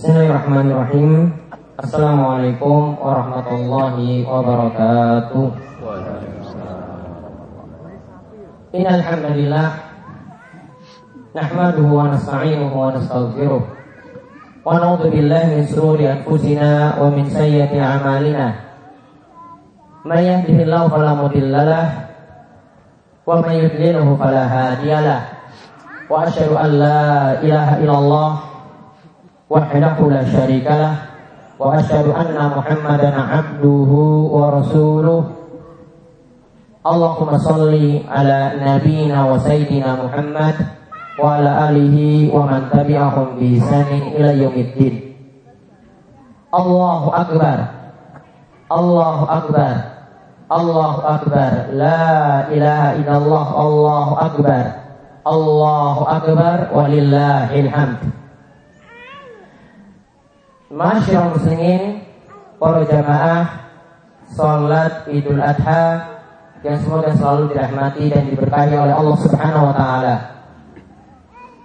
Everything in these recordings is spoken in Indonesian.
Bismillahirrahmanirrahim. Assalamualaikum warahmatullahi wabarakatuh. Innal hamdalillah nahmaduhu wa nasta'inuhu wa nastaghfiruh wa na'udzu billahi min shururi anfusina wa min sayyiati a'malina. May yahdihillahu fala mudhillalah wa may yudlilhu fala hadiyalah. Wa asyhadu an la ilaha illallah wahdahu la syarikalah wa asyhadu anna Muhammadan abduhu wa rasuluh Allahumma salli ala nabiyyina wa sayyidina Muhammad wa ala alihi wa man tabi'ahum bi ihsanin ila yaumiddin. Allahu akbar. Allahu akbar. Allahu akbar. La ilaha illallah. Allahu akbar. Allahu Masyaallah muslimin, para jamaah salat Idul Adha yang semoga selalu dirahmati dan diberkahi oleh Allah Subhanahu wa taala.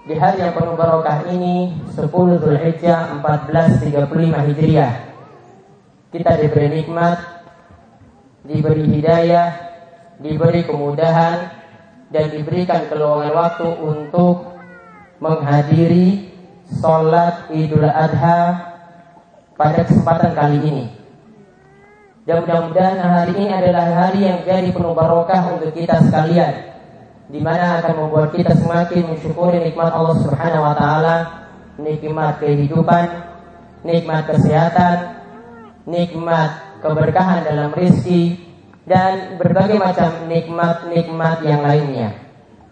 Di hari yang penuh barokah ini 10 Zulhijjah 1435 Hijriah kita diberi nikmat, diberi hidayah, diberi kemudahan dan diberikan keluangan waktu untuk menghadiri sholat Idul Adha pada kesempatan kali ini. Dan mudah-mudahan hari ini adalah hari yang jadi penuh barokah untuk kita sekalian di mana akan membuat kita semakin mensyukuri nikmat Allah Subhanahu wa taala, nikmat kehidupan, nikmat kesehatan, nikmat keberkahan dalam rizki dan berbagai macam nikmat-nikmat yang lainnya.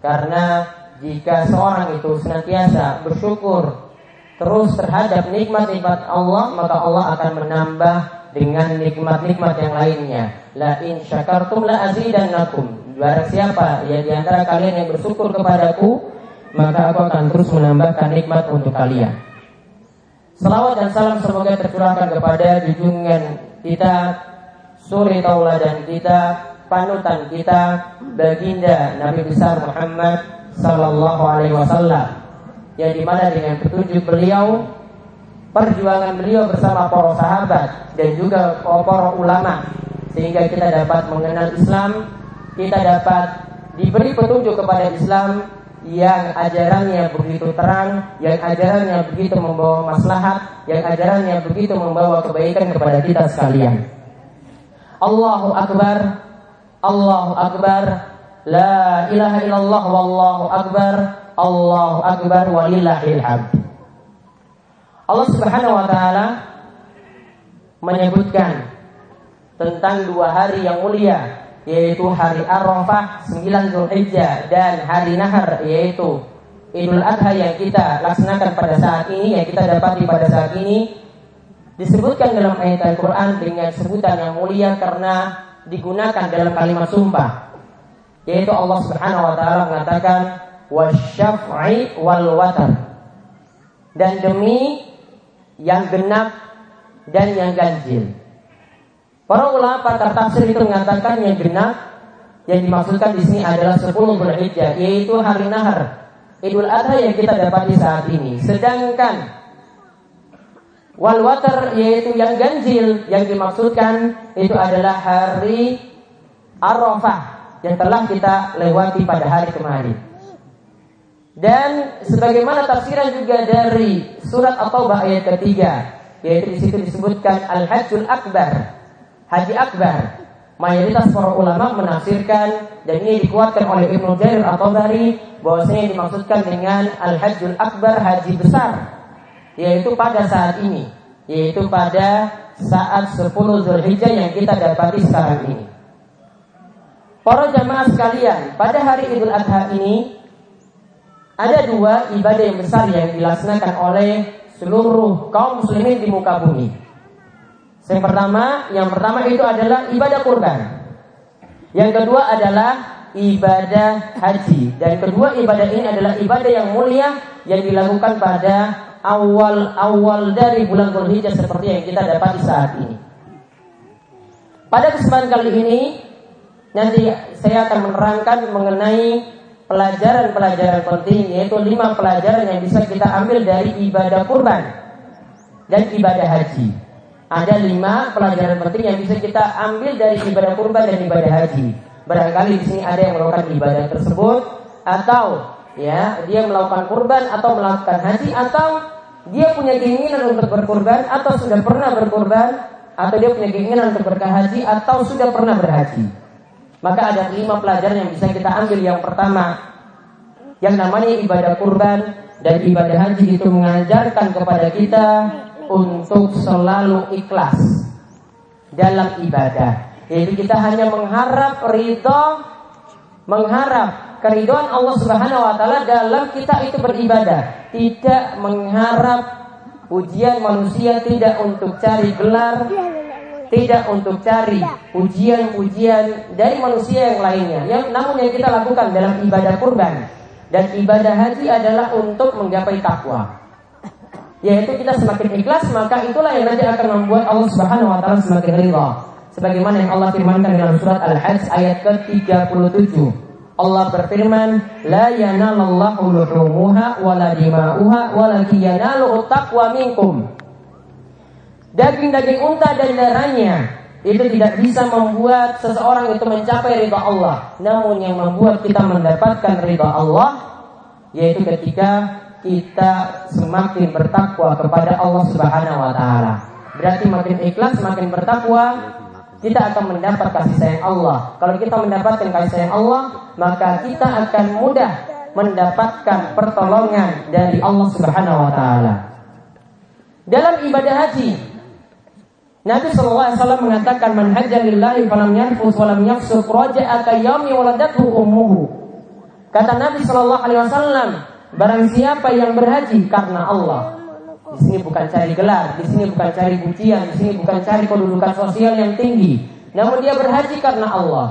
Karena jika seorang itu senantiasa bersyukur terus terhadap nikmat-nikmat Allah, maka Allah akan menambah dengan nikmat-nikmat yang lainnya. La in syakartum la azidannakum. Barang siapa ya di antara kalian yang bersyukur kepadaku, maka aku akan terus menambahkan nikmat untuk kalian. Salawat dan salam semoga tercurahkan kepada junjungan kita, suri tauladan kita, panutan kita, baginda Nabi besar Muhammad sallallahu alaihi wasallam. Yang di mana dengan petunjuk beliau perjuangan beliau bersama para sahabat dan juga para ulama sehingga kita dapat mengenal Islam, kita dapat diberi petunjuk kepada Islam yang ajarannya begitu terang, yang ajarannya begitu membawa maslahat, yang ajarannya begitu membawa kebaikan kepada kita sekalian. Allahu akbar, Allahu akbar, la ilaha illallah wallahu akbar, Allahu akbar walillahil hamd. Allah Subhanahu wa taala menyebutkan tentang dua hari yang mulia yaitu hari Arafah 9 Zulhijjah dan hari Nahar yaitu Idul Adha yang kita laksanakan pada saat ini yang kita dapati pada saat ini disebutkan dalam ayat Al-Qur'an dengan sebutan yang mulia karena digunakan dalam kalimat sumpah yaitu Allah Subhanahu wa taala mengatakan wasyaf'i wal watar dan demi yang genap dan yang ganjil. Para ulama pakar tafsir itu mengatakan yang genap yang dimaksudkan di sini adalah 10 Dzulhijjah yaitu hari Nahar, Idul Adha yang kita dapati saat ini. Sedangkan wal watar yaitu yang ganjil yang dimaksudkan itu adalah hari Arafah yang telah kita lewati pada hari kemarin. Dan sebagaimana tafsiran juga dari surat At-Taubah ayat ketiga, yaitu di situ disebutkan Al-Hajjul Akbar, Haji Akbar. Mayoritas para ulama menafsirkan dan ini dikuatkan oleh Ibnu Jarir atau dari bahwasanya dimaksudkan dengan Al-Hajjul Akbar, haji besar, yaitu pada saat ini, yaitu pada saat 10 Zulhijjah yang kita dapati sekarang ini. Para jamaah sekalian, pada hari Idul Adha ini ada dua ibadah yang besar yang dilaksanakan oleh seluruh kaum muslimin di muka bumi. Yang pertama, yang pertama itu adalah ibadah kurban. Yang kedua adalah ibadah haji. Dan kedua ibadah ini adalah ibadah yang mulia yang dilakukan pada awal-awal dari bulan Dzulhijjah seperti yang kita dapat di saat ini. Pada kesempatan kali ini nanti saya akan menerangkan mengenai pelajaran-pelajaran penting yaitu lima pelajaran yang bisa kita ambil dari ibadah kurban. dan ibadah haji. Ada lima pelajaran penting yang bisa kita ambil dari ibadah kurban dan ibadah haji. Barangkali di sini ada yang melakukan ibadah tersebut atau ya dia melakukan kurban atau melakukan haji atau dia punya keinginan untuk berkurban atau sudah pernah berkurban atau dia punya keinginan untuk berhaji atau sudah pernah berhaji. Maka ada lima pelajaran yang bisa kita ambil. Yang pertama, yang namanya ibadah kurban dan ibadah haji itu mengajarkan kepada kita untuk selalu ikhlas dalam ibadah. Yaitu kita hanya mengharap ridho, mengharap keriduan Allah Subhanahu wa taala dalam kita itu beribadah, tidak mengharap ujian manusia tidak untuk cari gelar, tidak untuk cari ujian-ujian dari manusia yang lainnya. Yang namun yang kita lakukan dalam ibadah kurban dan ibadah haji adalah untuk menggapai takwa. Yaitu kita semakin ikhlas maka itulah yang nanti akan membuat Allah Subhanahu wa taala semakin ridha. Sebagaimana yang Allah firmankan dalam surat Al-Hajj ayat ke-37. Allah berfirman, "La yanalallahu luhumuha wala dima'uha walakin yanalu taqwa minkum." Daging-daging unta dan darahnya itu tidak bisa membuat seseorang itu mencapai ridha Allah. Namun yang membuat kita mendapatkan ridha Allah yaitu ketika kita semakin bertakwa kepada Allah Subhanahu wa taala. Berarti makin ikhlas, makin bertakwa, kita akan mendapat kasih sayang Allah. Kalau kita mendapatkan kasih sayang Allah, maka kita akan mudah mendapatkan pertolongan dari Allah Subhanahu wa taala. Dalam ibadah haji, Nabi sallallahu alaihi wasallam mengatakan man hajja lillahi falam yanfus walam yafsuq yaumi waladathu ummuhu. Kata Nabi sallallahu alaihi wasallam, barang siapa yang berhaji karena Allah, di sini bukan cari gelar, di sini bukan cari pujian, di sini bukan cari kedudukan sosial yang tinggi. Namun dia berhaji karena Allah.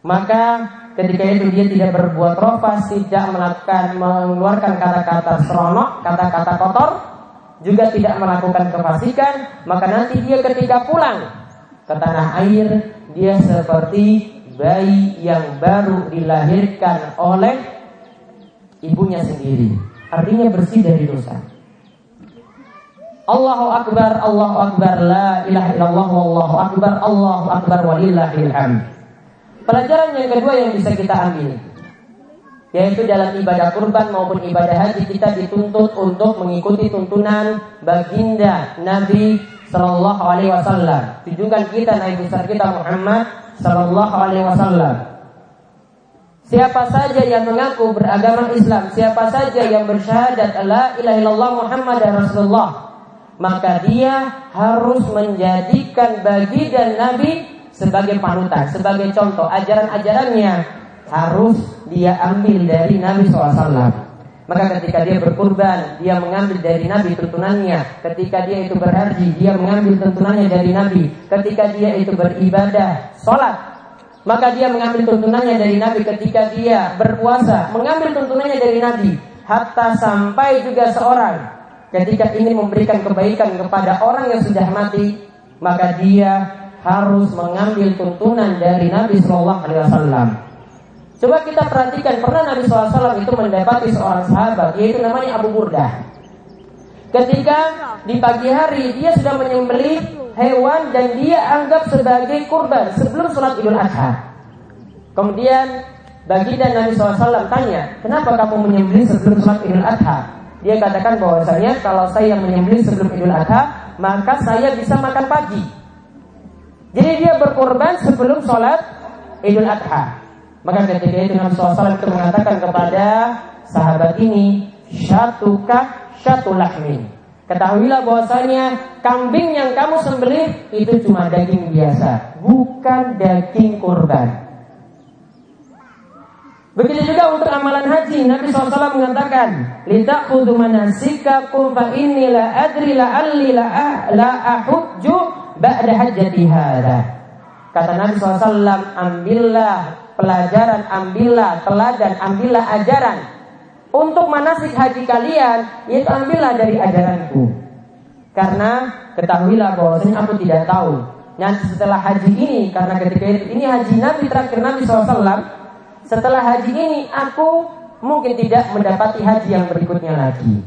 Maka ketika itu dia tidak berbuat rofas, tidak melakukan mengeluarkan kata-kata seronok, kata-kata kotor, juga tidak melakukan kefasikan, maka nanti dia ketika pulang ke tanah air, dia seperti bayi yang baru dilahirkan oleh ibunya sendiri. Artinya bersih dari dosa. Allahu Akbar, Allahu Akbar, la ilaha illallah, Allahu Akbar, Allahu Akbar, walillahil hamd. Pelajaran yang kedua yang bisa kita ambil yaitu dalam ibadah kurban maupun ibadah haji kita dituntut untuk mengikuti tuntunan baginda Nabi Shallallahu Alaihi Wasallam. Tunjukkan kita Nabi besar kita Muhammad Shallallahu Alaihi Wasallam. Siapa saja yang mengaku beragama Islam, siapa saja yang bersyahadat la ilaha illallah Muhammad Rasulullah, maka dia harus menjadikan bagi dan Nabi sebagai panutan, sebagai contoh ajaran-ajarannya harus dia ambil dari Nabi SAW. Maka ketika dia berkurban, dia mengambil dari Nabi tuntunannya. Ketika dia itu berhaji, dia mengambil tuntunannya dari Nabi. Ketika dia itu beribadah, sholat, maka dia mengambil tuntunannya dari Nabi. Ketika dia berpuasa, mengambil tuntunannya dari Nabi. Hatta sampai juga seorang ketika ingin memberikan kebaikan kepada orang yang sudah mati, maka dia harus mengambil tuntunan dari Nabi Shallallahu. Coba kita perhatikan pernah Nabi SAW itu mendapati seorang sahabat yaitu namanya Abu Burdah. Ketika di pagi hari dia sudah menyembelih hewan dan dia anggap sebagai kurban sebelum sholat Idul Adha. Kemudian baginda Nabi SAW tanya, kenapa kamu menyembelih sebelum sholat Idul Adha? Dia katakan bahwasanya kalau saya menyembelih sebelum Idul Adha, maka saya bisa makan pagi. Jadi dia berkorban sebelum sholat Idul Adha. Maka ketika itu Nabi SAW itu mengatakan kepada sahabat ini, syatuka syatulahmin. Ketahuilah bahwasanya kambing yang kamu sembelih itu cuma daging biasa, bukan daging kurban. Begitu juga untuk amalan haji, Nabi SAW mengatakan, "Lita'khudhu manasikakum fa inni la adri la alli la, la ba'da hajjati hadha." Kata Nabi SAW, ambillah pelajaran, ambillah teladan, ambillah ajaran untuk manasik haji kalian, itu ambillah dari ajaranku. Karena ketahuilah bahwasanya aku tidak tahu nanti setelah haji ini karena ketika ini haji Nabi terakhir Nabi SAW setelah haji ini aku mungkin tidak mendapati haji yang berikutnya lagi.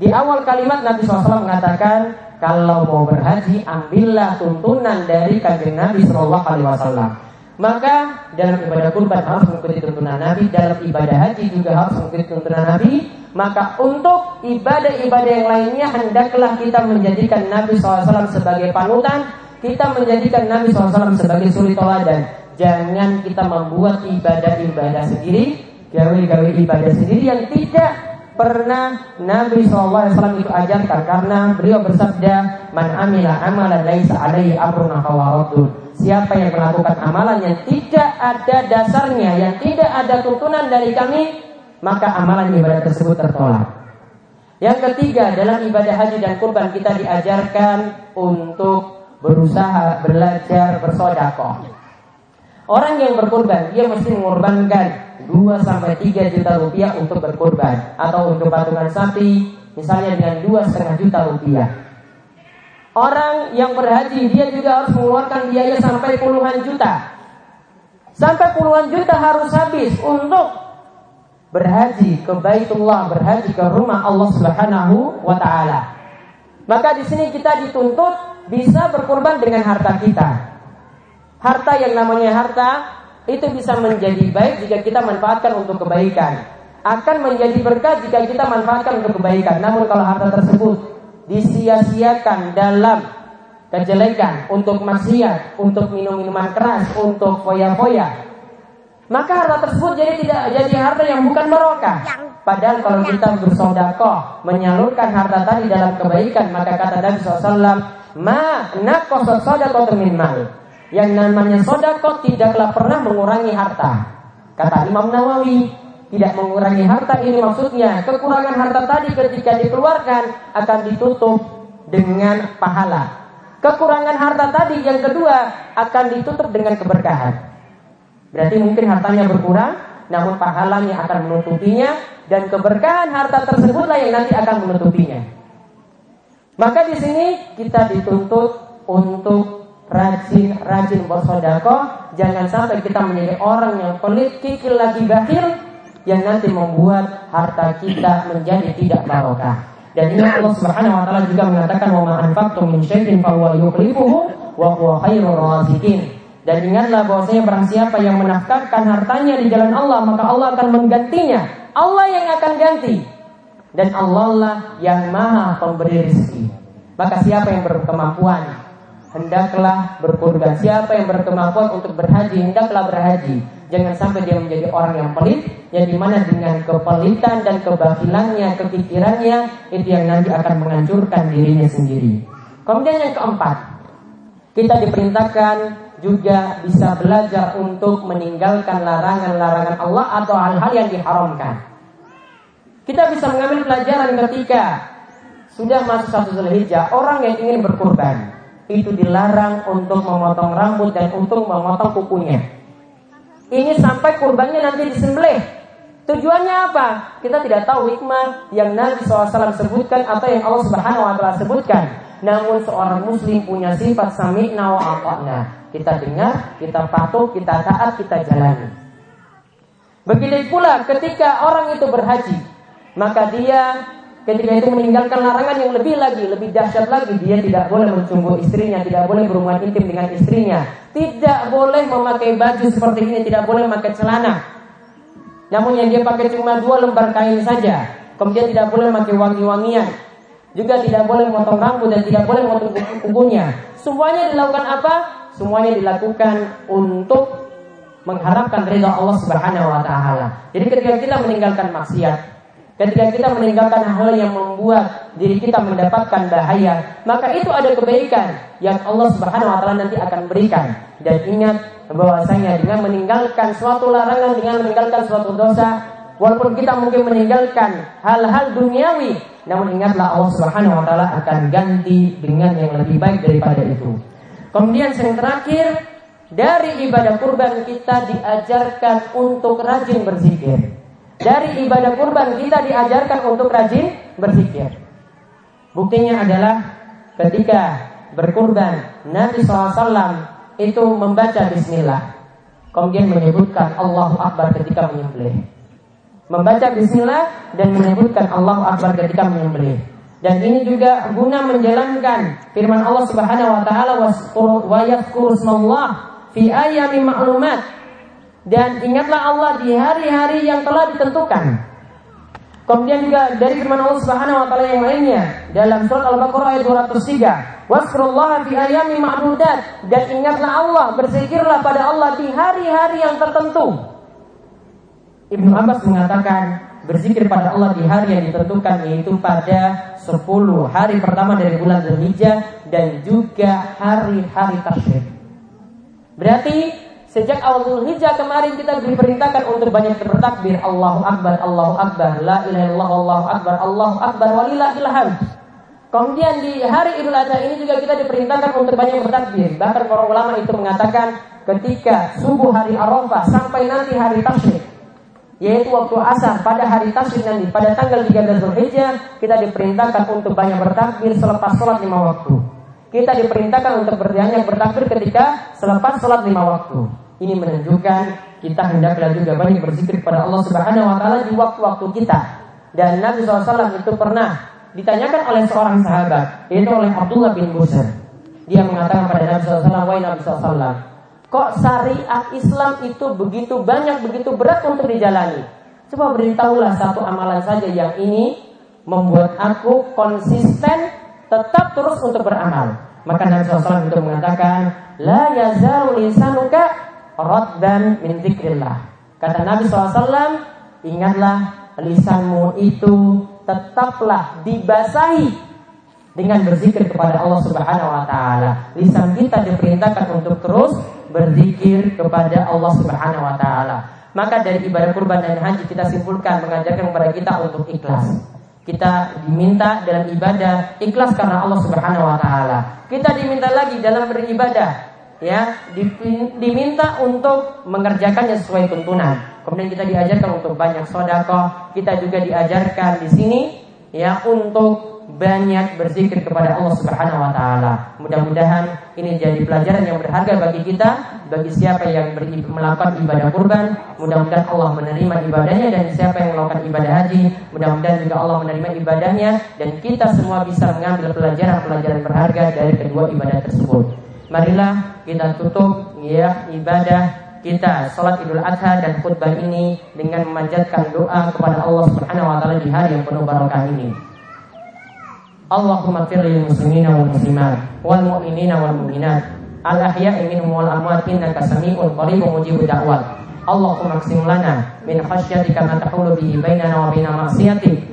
Di awal kalimat Nabi SAW mengatakan, kalau mau berhaji, ambillah tuntunan dari kanjeng Nabi Shallallahu Alaihi Wasallam. Maka dalam ibadah kurban harus mengikuti tuntunan Nabi, dalam ibadah haji juga harus mengikuti tuntunan Nabi. Maka untuk ibadah-ibadah yang lainnya hendaklah kita menjadikan Nabi SAW sebagai panutan, kita menjadikan Nabi SAW sebagai suri toladan. Jangan kita membuat ibadah-ibadah sendiri, gawe-gawe ibadah sendiri yang tidak pernah Nabi SAW itu ajarkan karena beliau bersabda man amila amalan laisa alaihi amruna fawaradun siapa yang melakukan amalan yang tidak ada dasarnya yang tidak ada tuntunan dari kami maka amalan ibadah tersebut tertolak. Yang ketiga dalam ibadah haji dan kurban kita diajarkan untuk berusaha belajar bersodakoh Orang yang berkurban dia mesti mengorbankan 2 sampai 3 juta rupiah untuk berkorban atau untuk patungan sapi misalnya dengan dua setengah juta rupiah. Orang yang berhaji dia juga harus mengeluarkan biaya sampai puluhan juta. Sampai puluhan juta harus habis untuk berhaji ke Baitullah, berhaji ke rumah Allah Subhanahu wa taala. Maka di sini kita dituntut bisa berkorban dengan harta kita. Harta yang namanya harta itu bisa menjadi baik jika kita manfaatkan untuk kebaikan. Akan menjadi berkah jika kita manfaatkan untuk kebaikan. Namun kalau harta tersebut disia-siakan dalam kejelekan, untuk maksiat, untuk minum-minuman keras, untuk foya-foya, maka harta tersebut jadi tidak jadi harta yang bukan barokah. Padahal kalau kita bersodakoh menyalurkan harta tadi dalam kebaikan, maka kata Nabi SAW, ma nakosot sodakoh min mal. Yang namanya sodako tidaklah pernah mengurangi harta. Kata Imam Nawawi, tidak mengurangi harta ini maksudnya kekurangan harta tadi ketika dikeluarkan akan ditutup dengan pahala. Kekurangan harta tadi yang kedua akan ditutup dengan keberkahan. Berarti mungkin hartanya berkurang, namun pahalanya akan menutupinya dan keberkahan harta tersebutlah yang nanti akan menutupinya. Maka di sini kita dituntut untuk rajin-rajin bersodako Jangan sampai kita menjadi orang yang pelit, kikil lagi bakhil Yang nanti membuat harta kita menjadi tidak barokah. Dan ini Allah subhanahu wa ta'ala juga mengatakan Wa ma'anfaktum min syaitin fahuwa yukhlifuhu Wa huwa khairul razikin dan ingatlah bahwasanya barang siapa yang menafkahkan hartanya di jalan Allah Maka Allah akan menggantinya. Allah yang akan ganti. Dan Allah lah yang maha pemberi rezeki Maka siapa yang berkemampuan hendaklah berkurban. Siapa yang berkemampuan untuk berhaji, hendaklah berhaji. Jangan sampai dia menjadi orang yang pelit, yang di mana dengan kepelitan dan kebakilannya, kepikirannya, itu yang nanti akan menghancurkan dirinya sendiri. Kemudian yang keempat, kita diperintahkan juga bisa belajar untuk meninggalkan larangan-larangan Allah atau hal-hal yang diharamkan. Kita bisa mengambil pelajaran ketika sudah masuk satu Zulhijjah, orang yang ingin berkurban, itu dilarang untuk memotong rambut dan untuk memotong kukunya. Ini sampai kurbannya nanti disembelih. Tujuannya apa? Kita tidak tahu hikmah yang Nabi SAW sebutkan atau yang Allah Subhanahu Wa Taala sebutkan. Namun seorang Muslim punya sifat sami'na wa. Kita dengar, kita patuh, kita taat, kita jalani. Begitu pula ketika orang itu berhaji, maka dia ketika itu meninggalkan larangan yang lebih lagi, lebih dahsyat lagi, dia tidak boleh mencumbu istrinya, tidak boleh berhubungan intim dengan istrinya, tidak boleh memakai baju seperti ini, tidak boleh memakai celana. Namun yang dia pakai cuma dua lembar kain saja, kemudian tidak boleh memakai wangi-wangian, juga tidak boleh memotong rambut dan tidak boleh memotong kukunya. Semuanya dilakukan apa? Semuanya dilakukan untuk mengharapkan ridha Allah Subhanahu wa taala. Jadi ketika kita meninggalkan maksiat, Ketika kita meninggalkan hal yang membuat diri kita mendapatkan bahaya, maka itu ada kebaikan yang Allah Subhanahu wa taala nanti akan berikan. Dan ingat bahwasanya dengan meninggalkan suatu larangan, dengan meninggalkan suatu dosa, walaupun kita mungkin meninggalkan hal-hal duniawi, namun ingatlah Allah Subhanahu wa taala akan ganti dengan yang lebih baik daripada itu. Kemudian yang terakhir, dari ibadah kurban kita diajarkan untuk rajin berzikir. Dari ibadah kurban kita diajarkan untuk rajin berzikir. Buktinya adalah ketika berkurban Nabi SAW itu membaca Bismillah. Kemudian menyebutkan Allahu Akbar ketika menyembelih. membaca bismillah dan menyebutkan Allahu Akbar ketika menyembelih. Dan ini juga guna menjalankan firman Allah Subhanahu wa taala wa fi ayyamin ma'lumat. Dan ingatlah Allah di hari-hari yang telah ditentukan. Kemudian juga dari firman Allah Subhanahu wa taala yang lainnya dalam surat Al-Baqarah ayat 203, "Waskurullaha fi ayyamin ma'dudat." Dan ingatlah Allah, berzikirlah pada Allah di hari-hari yang tertentu. Ibnu Abbas mengatakan berzikir pada Allah di hari yang ditentukan yaitu pada 10 hari pertama dari bulan Dzulhijjah dan juga hari-hari tasyrik. Berarti sejak awal Dzulhijjah kemarin kita diperintahkan untuk banyak bertakbir Allahu Akbar, Allahu Akbar, la ilaha illallah, Allahu Akbar, Allahu Akbar, walillahil hamd. Kemudian di hari Idul Adha ini juga kita diperintahkan untuk banyak bertakbir. Bahkan para ulama itu mengatakan ketika subuh hari Arafah sampai nanti hari tasyrik yaitu waktu asar pada hari tasyrik nanti pada tanggal 13 Zulhijjah kita diperintahkan untuk banyak bertakbir selepas sholat lima waktu. Kita diperintahkan untuk berbanyak bertakbir ketika selepas sholat lima waktu. Ini menunjukkan kita hendaklah juga banyak berzikir kepada Allah Subhanahu Wa Taala di waktu-waktu kita. Dan Nabi SAW itu pernah ditanyakan oleh seorang sahabat, yaitu oleh Abdullah bin Busr. Dia mengatakan pada Nabi SAW, Wahai Nabi SAW, Kok syariat Islam itu begitu banyak, begitu berat untuk dijalani? Coba beritahulah satu amalan saja yang ini membuat aku konsisten tetap terus untuk beramal. Maka Nabi SAW itu mengatakan, La yazalu lisanuka raddan min zikrillah. Kata Nabi SAW, ingatlah lisanmu itu tetaplah dibasahi dengan berzikir kepada Allah Subhanahu wa taala. Lisan kita diperintahkan untuk terus berzikir kepada Allah Subhanahu wa taala. Maka dari ibadah kurban dan haji kita simpulkan mengajarkan kepada kita untuk ikhlas. Kita diminta dalam ibadah ikhlas karena Allah Subhanahu wa taala. Kita diminta lagi dalam beribadah ya diminta untuk mengerjakannya sesuai tuntunan. Kemudian kita diajarkan untuk banyak sodako. Kita juga diajarkan di sini ya untuk banyak berzikir kepada Allah Subhanahu wa taala. Mudah-mudahan ini jadi pelajaran yang berharga bagi kita, bagi siapa yang melakukan ibadah kurban, mudah-mudahan Allah menerima ibadahnya dan siapa yang melakukan ibadah haji, mudah-mudahan juga Allah menerima ibadahnya dan kita semua bisa mengambil pelajaran-pelajaran berharga dari kedua ibadah tersebut. Marilah kita tutup ya ibadah kita salat Idul Adha dan khutbah ini dengan memanjatkan doa kepada Allah Subhanahu wa taala di hari yang penuh barokah ini. Allahumma fir lil muslimina wal muslimat wal mu'minina wal mu'minat. Al ahya'i minhum wal amwat innaka sami'un qaribun mujibud da'wat. Allahumma qsim lana min khasyatika ma tahulu bihi bainana wa baina ma'siyatik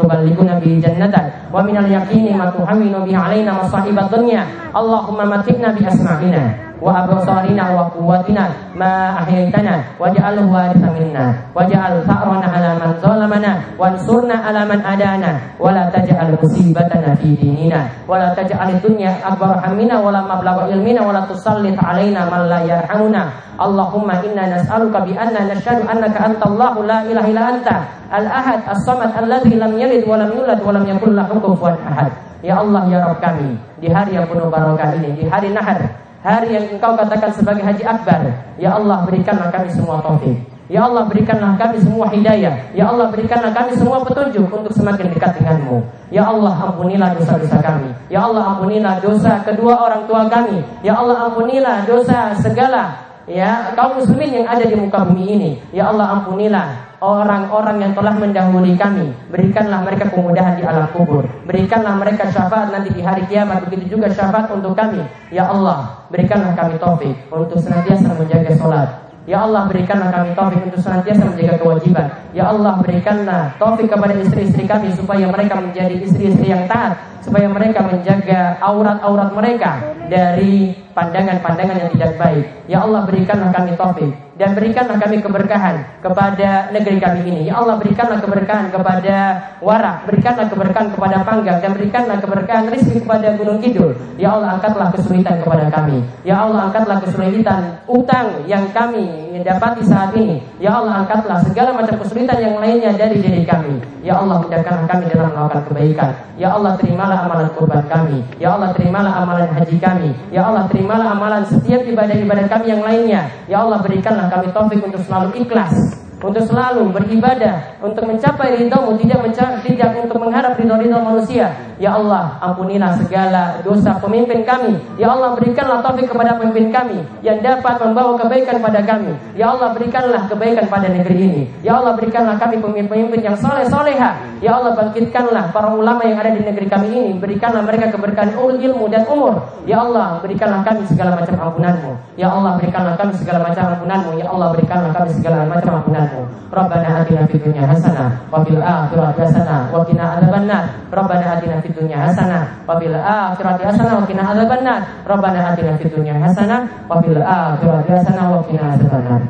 tuballighuna bihi jannatak wa min al-yaqini ma tuhawwinu bihi alaina masa'ib ad-dunya. Allahumma matikna bi asma'ina وأبصارنا وقوتنا ما أحييتنا واجعله وارث منا واجعل ثأرنا على من ظلمنا وانصرنا على من أدانا ولا تجعل مصيبتنا في ديننا ولا تجعل الدنيا أكبر همنا ولا مبلغ علمنا ولا تسلط علينا من لا يرحمنا اللهم إنا نسألك بأننا نشهد أنك أنت الله لا إله إلا أنت الأحد الصمد الذي لم يلد ولم يولد ولم يكن له كفوا أحد Ya Allah ya Rabb kami di hari yang penuh barokah ini di hari Nahar hari yang engkau katakan sebagai haji akbar. Ya Allah berikanlah kami semua taufik. Ya Allah berikanlah kami semua hidayah Ya Allah berikanlah kami semua petunjuk Untuk semakin dekat denganmu Ya Allah ampunilah dosa-dosa kami Ya Allah ampunilah dosa kedua orang tua kami Ya Allah ampunilah dosa segala Ya kaum muslimin yang ada di muka bumi ini Ya Allah ampunilah orang-orang yang telah mendahului kami. Berikanlah mereka kemudahan di alam kubur. Berikanlah mereka syafaat nanti di hari kiamat. Begitu juga syafaat untuk kami. Ya Allah, berikanlah kami taufik untuk senantiasa menjaga sholat. Ya Allah berikanlah kami taufik untuk senantiasa menjaga kewajiban. Ya Allah berikanlah taufik kepada istri-istri kami supaya mereka menjadi istri-istri yang taat, supaya mereka menjaga aurat-aurat mereka dari pandangan-pandangan yang tidak baik. Ya Allah berikanlah kami taufik dan berikanlah kami keberkahan kepada negeri kami ini. Ya Allah berikanlah keberkahan kepada Warak, berikanlah keberkahan kepada Panggang dan berikanlah keberkahan rezeki kepada Gunung Kidul. Ya Allah angkatlah kesulitan kepada kami. Ya Allah angkatlah kesulitan utang yang kami dapati saat ini. Ya Allah angkatlah segala macam kesulitan yang lainnya dari diri kami. Ya Allah mudahkanlah kami dalam melakukan kebaikan. Ya Allah terimalah amalan kurban kami. Ya Allah terimalah amalan haji kami. Ya Allah terimalah amalan setiap ibadah-ibadah kami yang lainnya. Ya Allah berikanlah kami taufik untuk selalu ikhlas untuk selalu beribadah, untuk mencapai ridhamu, tidak mencari, tidak untuk mengharap ridho-ridho manusia. Ya Allah, ampunilah segala dosa pemimpin kami. Ya Allah, berikanlah taufik kepada pemimpin kami yang dapat membawa kebaikan pada kami. Ya Allah, berikanlah kebaikan pada negeri ini. Ya Allah, berikanlah kami pemimpin-pemimpin yang soleh soleha. Ya Allah, bangkitkanlah para ulama yang ada di negeri kami ini. Berikanlah mereka keberkahan ilmu dan umur. Ya Allah, berikanlah kami segala macam ampunanmu. Ya Allah, berikanlah kami segala macam ampunanmu. Ya Allah, berikanlah kami segala macam ampunanmu. Rabbana atina fid dunya hasanah wa fil akhirati hasanah wa qina adzabannar. Rabbana atina fid dunya hasanah wa fil akhirati hasanah wa qina adzabannar. Rabbana atina fid dunya hasanah wa fil akhirati hasanah wa qina adzabannar.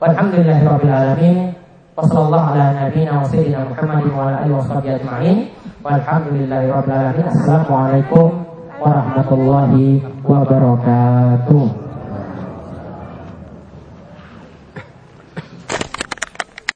Walhamdulillahirabbil alamin. Wassallallahu ala nabiyyina wa sayyidina Muhammadin wa ala alihi washabihi ajma'in. Walhamdulillahirabbil alamin. Assalamualaikum warahmatullahi wabarakatuh.